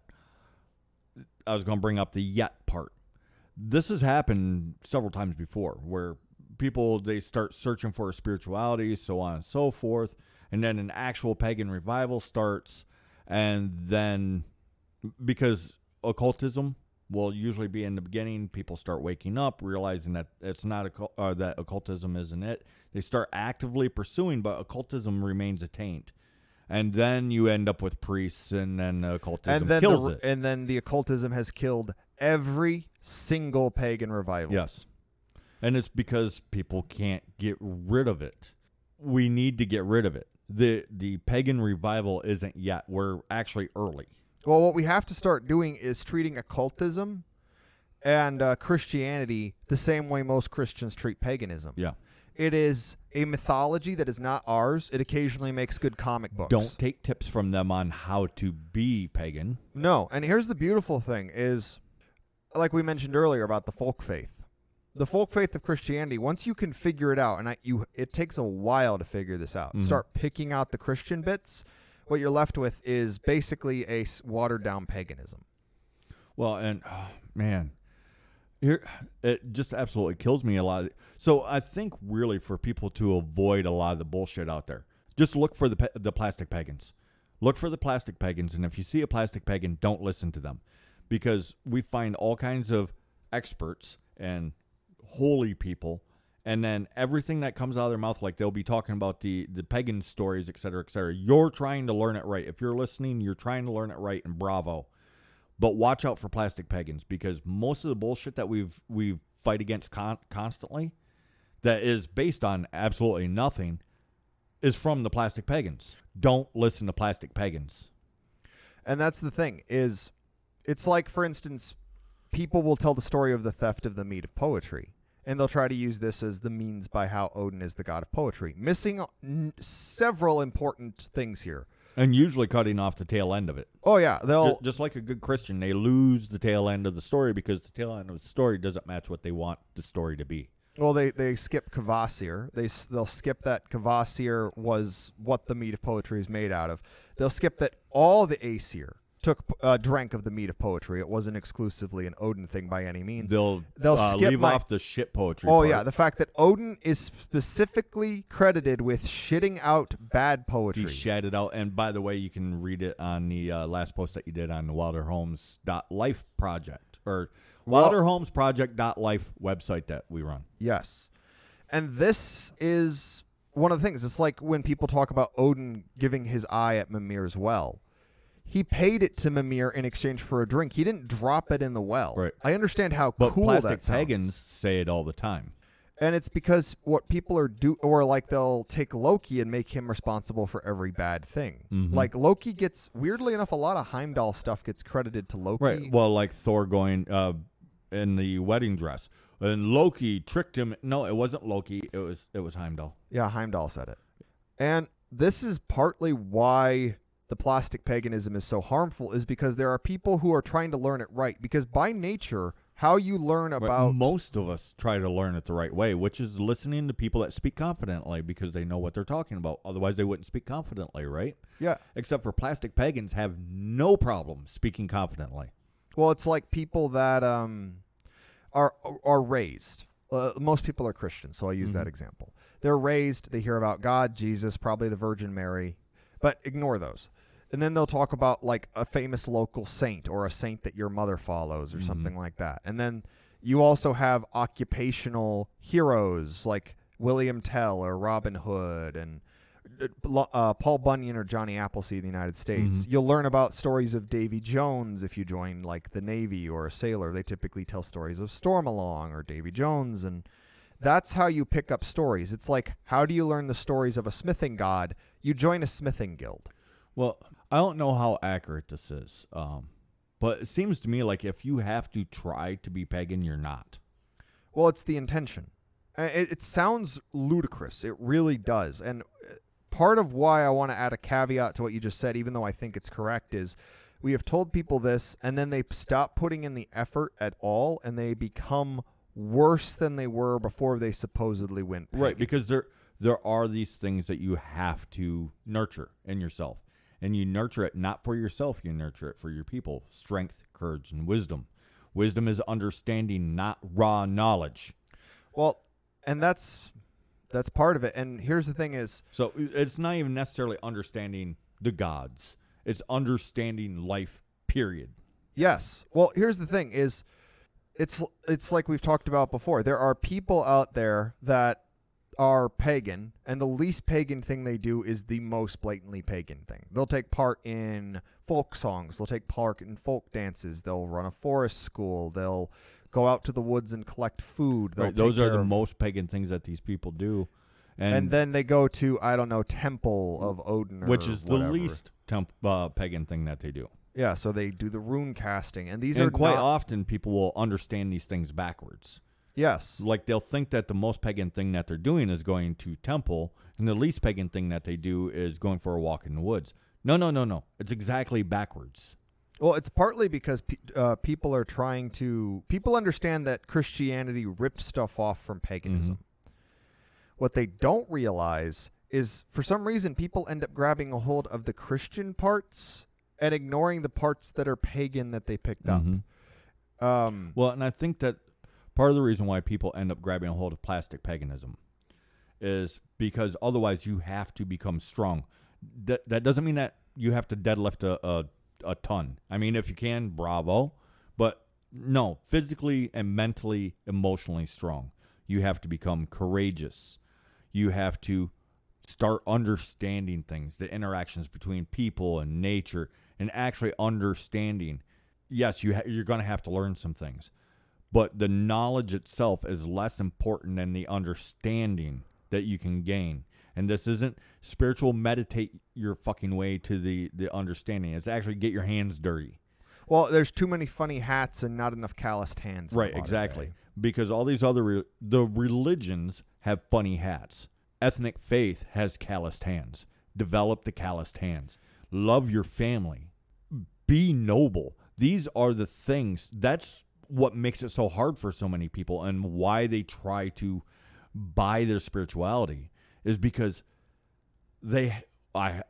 I was going to bring up the yet part. This has happened several times before where people they start searching for spirituality so on and so forth and then an actual pagan revival starts and then because occultism will usually be in the beginning people start waking up realizing that it's not occult, uh, that occultism isn't it they start actively pursuing but occultism remains a taint and then you end up with priests and then occultism And then kills the, it and then the occultism has killed every single pagan revival. Yes. And it's because people can't get rid of it. We need to get rid of it. The the pagan revival isn't yet. We're actually early. Well, what we have to start doing is treating occultism and uh, Christianity the same way most Christians treat paganism. Yeah. It is a mythology that is not ours. It occasionally makes good comic books. Don't take tips from them on how to be pagan. No, and here's the beautiful thing is like we mentioned earlier about the folk faith. The folk faith of Christianity, once you can figure it out, and I, you, it takes a while to figure this out. Mhm. Start picking out the Christian bits. What you're left with is basically a watered down paganism. Well, and oh, man, here it just absolutely kills me a lot. So I think really for people to avoid a lot of the bullshit out there, just look for the the plastic pagans. Look for the plastic pagans, and if you see a plastic pagan, don't listen to them, because we find all kinds of experts and holy people. And then everything that comes out of their mouth, like they'll be talking about the the pagan stories, et cetera, et cetera. You're trying to learn it right. If you're listening, you're trying to learn it right, and bravo but watch out for plastic pagans because most of the bullshit that we've we fight against con- constantly that is based on absolutely nothing is from the plastic pagans don't listen to plastic pagans And that's the thing is it's like for instance people will tell the story of the theft of the mead of poetry and they'll try to use this as the means by how Odin is the god of poetry missing n- several important things here. and usually cutting off the tail end of it Oh yeah, they'll just, just like a good christian they lose the tail end of the story because the tail end of the story doesn't match what they want the story to be well they they skip Kvasir. They they'll skip that Kvasir was what the mead of poetry is made out of. They'll skip that all the Aesir took uh, drank of the mead of poetry. It wasn't exclusively an Odin thing by any means. they'll They'll uh, skip leave my- off the shit poetry Oh part. yeah, the fact that Odin is specifically credited with shitting out bad poetry. He shat it out. And by the way, you can read it on the uh, last post that you did on the wilderhomes.life project or Well- wilderhomesproject.life website that we run. yes. And this is one of the things. It's like when people talk about Odin giving his eye at Mimir's well. He paid it to Mimir in exchange for a drink. He didn't drop it in the well. Right. I understand how But cool plastic that sounds. pagans say it all the time. And it's because what people are do or like they'll take Loki and make him responsible for every bad thing. Mhm. Like Loki gets weirdly enough a lot of Heimdall stuff gets credited to Loki. Right. Well, like Thor going uh, in the wedding dress. And Loki tricked him. No, it wasn't Loki. It was it was Heimdall. Yeah, Heimdall said it. And this is partly why the plastic paganism is so harmful is because there are people who are trying to learn it right because by nature how you learn about most of us try to learn it the right way, which is listening to people that speak confidently because they know what they're talking about. Otherwise, they wouldn't speak confidently, right? Yeah. Except for plastic pagans have no problem speaking confidently. Well, it's like people that um are are raised. Uh, most people are Christians, so I use that Mhm. example. They're raised, they hear about God, Jesus, probably the Virgin Mary, but ignore those. And then they'll talk about like a famous local saint or a saint that your mother follows or Mhm. something like that. And then you also have occupational heroes like William Tell or Robin Hood and uh, Paul Bunyan or Johnny Appleseed in the United States. Mhm. You'll learn about stories of Davy Jones if you join like the Navy or a sailor. They typically tell stories of Stormalong or Davy Jones and that's how you pick up stories. It's like how do you learn the stories of a smithing god? You join a smithing guild. Well, I don't know how accurate this is, um, but it seems to me like if you have to try to be pagan, you're not. Well, it's the intention. It, it sounds ludicrous. It really does. And uh, part of why I want to add a caveat to what you just said, even though I think it's correct, is we have told people this and then they stop putting in the effort at all and they become worse than they were before they supposedly went Right, because there there are these things that you have to nurture in yourself. And you nurture it not for yourself, you nurture it for your people. Strength, courage, and wisdom. Wisdom is understanding, not raw knowledge. Well, and that's that's part of it. And here's the thing is So it's not even necessarily understanding the gods. It's understanding life, period. Yes. Well, here's the thing is it's it's like we've talked about before. There are people out there that are pagan and the least pagan thing they do is the most blatantly pagan thing. They'll take part in folk songs, they'll take part in folk dances, they'll run a forest school, they'll go out to the woods and collect food. Right, those are the of- most pagan things that these people do. And, and then they go to I don't know temple of Odin or which is the least temp, uh, pagan thing that they do. Yeah, so they do the rune casting and these and are quite not, often people will understand these things backwards. Yes. Like they'll think that the most pagan thing that they're doing is going to temple, and the least pagan thing that they do is going for a walk in the woods. No, no, no, no. It's exactly backwards. Well, it's partly because pe- uh, people are trying to. People understand that Christianity ripped stuff off from paganism. What they don't realize is, for some reason, people end up grabbing a hold of the Christian parts and ignoring the parts that are pagan that they picked Mhm. up. Um, Well, and I think that part of the reason why people end up grabbing a hold of plastic paganism is because otherwise you have to become strong. That that doesn't mean that you have to deadlift a, a a ton. I mean, if you can, bravo. But no, physically and mentally, emotionally strong. You have to become courageous. You have to start understanding things, the interactions between people and nature, and actually understanding. Yes, you ha- you're going to have to learn some things, but the knowledge itself is less important than the understanding that you can gain. And this isn't spiritual meditate your fucking way to the the understanding. It's actually get your hands dirty. well, there's too many funny hats and not enough calloused hands. Right, exactly. day. Because all these other re- the religions have funny hats. Ethnic faith has calloused hands. Develop the calloused hands. Love your family. Be noble. These are the things. That's what makes it so hard for so many people and why they try to buy their spirituality is because they I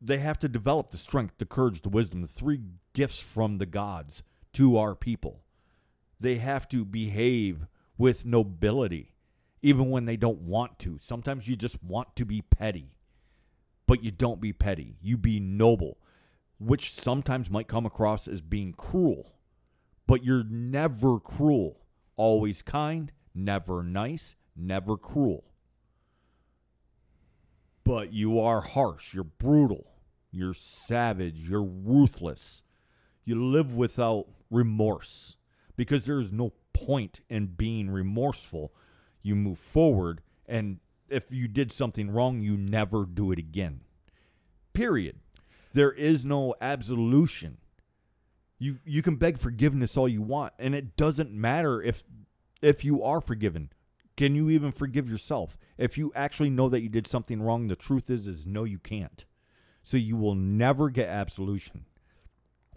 they have to develop the strength, the courage, the wisdom, the three gifts from the gods to our people. They have to behave with nobility, even when they don't want to. Sometimes you just want to be petty, but you don't be petty. You be noble, which sometimes might come across as being cruel, but you're never cruel. Always kind, never nice, never cruel but you are harsh, you're brutal, you're savage, you're ruthless. You live without remorse because there's no point in being remorseful. You move forward, and if you did something wrong, you never do it again. Period. There is no absolution. You you can beg forgiveness all you want, and it doesn't matter if if you are forgiven. Can you even forgive yourself? If you actually know that you did something wrong, the truth is is no you can't. So you will never get absolution.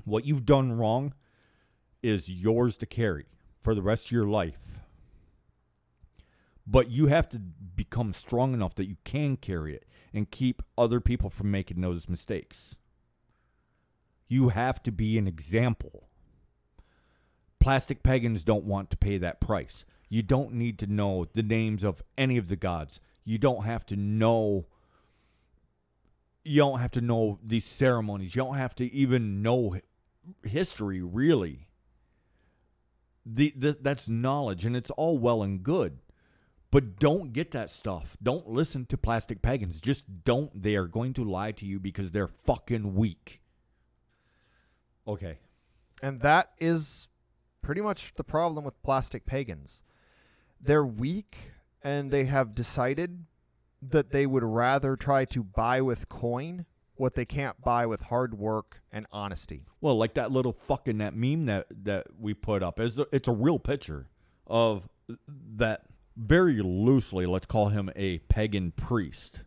What you've done wrong is yours to carry for the rest of your life. But you have to become strong enough that you can carry it and keep other people from making those mistakes. You have to be an example. Plastic pagans don't want to pay that price. You don't need to know the names of any of the gods. You don't have to know you don't have to know these ceremonies. You don't have to even know history really. The, the that's knowledge and it's all well and good. But don't get that stuff. Don't listen to plastic pagans. Just don't. They are going to lie to you because they're fucking weak. Okay. And that is pretty much the problem with plastic pagans. They're weak and they have decided that they would rather try to buy with coin what they can't buy with hard work and honesty. Well, like that little fucking that meme that that we put up is it's a real picture of that very loosely. Let's call him a pagan priest,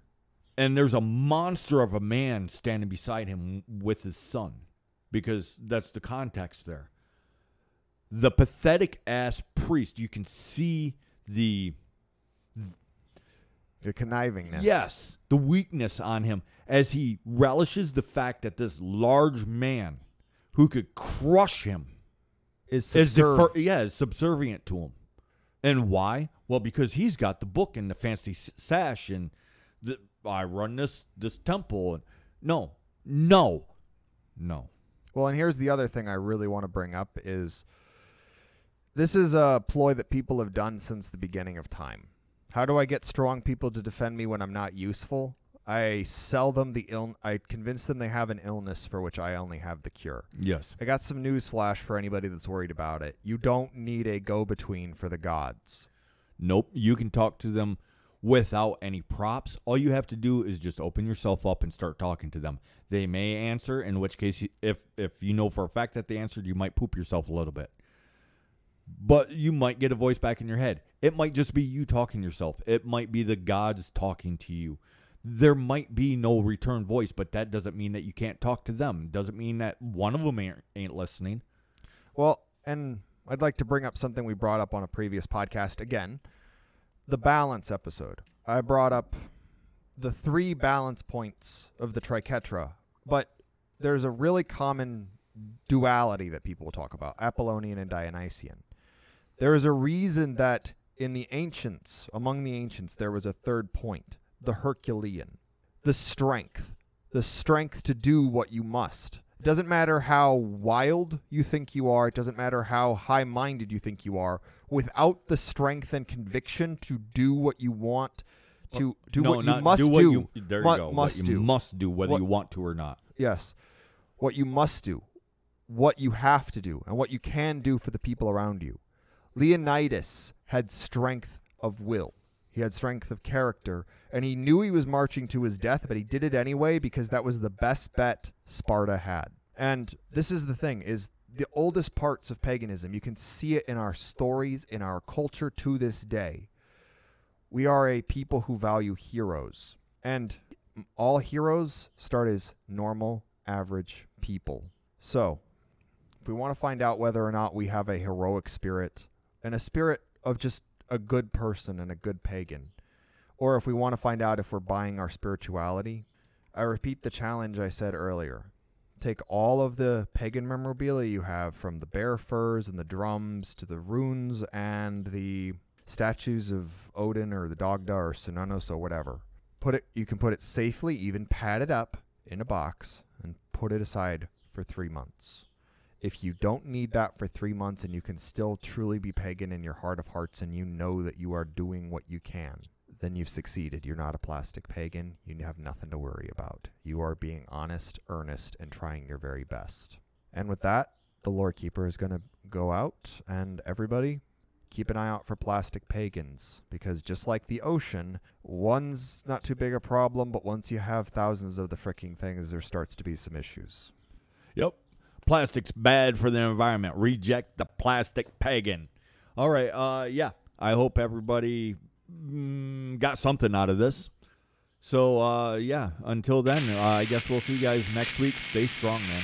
and there's a monster of a man standing beside him with his son, because that's the context there. The pathetic ass priest. You can see the The connivingness. Yes, the weakness on him as he relishes the fact that this large man who could crush him Is is subserv- defer- yeah, is subservient to him. And why? Well, because he's got the book and the fancy sash and the, I run this this temple and no, no, no. Well, and here's the other thing I really want to bring up is this is a ploy that people have done since the beginning of time. How do I get strong people to defend me when I'm not useful? I sell them the ill I convince them they have an illness for which I only have the cure. Yes. I got some news flash for anybody that's worried about it. You don't need a go-between for the gods. Nope. You can talk to them without any props. All you have to do is just open yourself up and start talking to them. They may answer, in which case, if if you know for a fact that they answered, you might poop yourself a little bit. but you might get a voice back in your head. It might just be you talking yourself. It might be the gods talking to you. There might be no return voice, but that doesn't mean that you can't talk to them. Doesn't mean that one of them ain't, ain't listening. Well, and I'd like to bring up something we brought up on a previous podcast again the balance episode. I brought up the three balance points of the triquetra, but there's a really common duality that people talk about Apollonian and Dionysian. There is a reason that in the ancients, among the ancients, there was a third point the Herculean, the strength, the strength to do what you must. It doesn't matter how wild you think you are, it doesn't matter how high minded you think you are, without the strength and conviction to do what you want, to do no, what you must do. do. You, there Mu- you go. Must you do. must do, whether What- you want to or not. Yes. What you must do, what you have to do, and what you can do for the people around you. Leonidas had strength of will. He had strength of character, and he knew he was marching to his death, but he did it anyway because that was the best bet Sparta had. And this is the thing is the oldest parts of paganism. You can see it in our stories, in our culture to this day. We are a people who value heroes. And all heroes start as normal, average people. So, if we want to find out whether or not we have a heroic spirit and a spirit of just a good person and a good pagan, or if we want to find out if we're buying our spirituality, I repeat the challenge I said earlier. Take all of the pagan memorabilia you have, from the bear furs and the drums to the runes and the statues of Odin or the Dagda or Cernunnos or whatever. Put it. You can put it safely, even pad it up in a box, and put it aside for three months. If you don't need that for three months and you can still truly be pagan in your heart of hearts and you know that you are doing what you can, then you've succeeded. You're not a plastic pagan. You have nothing to worry about. You are being honest, earnest, and trying your very best. And with that, the lore keeper is going to go out, and everybody keep an eye out for plastic pagans because just like the ocean, one's not too big a problem, but once you have thousands of the fricking things, there starts to be some issues. Yep. Plastic's bad for the environment. Reject the plastic pagan. All right. Uh, yeah. I hope everybody mm, got something out of this. So, uh, yeah. Until then, uh, I guess we'll see you guys next week. Stay strong, man.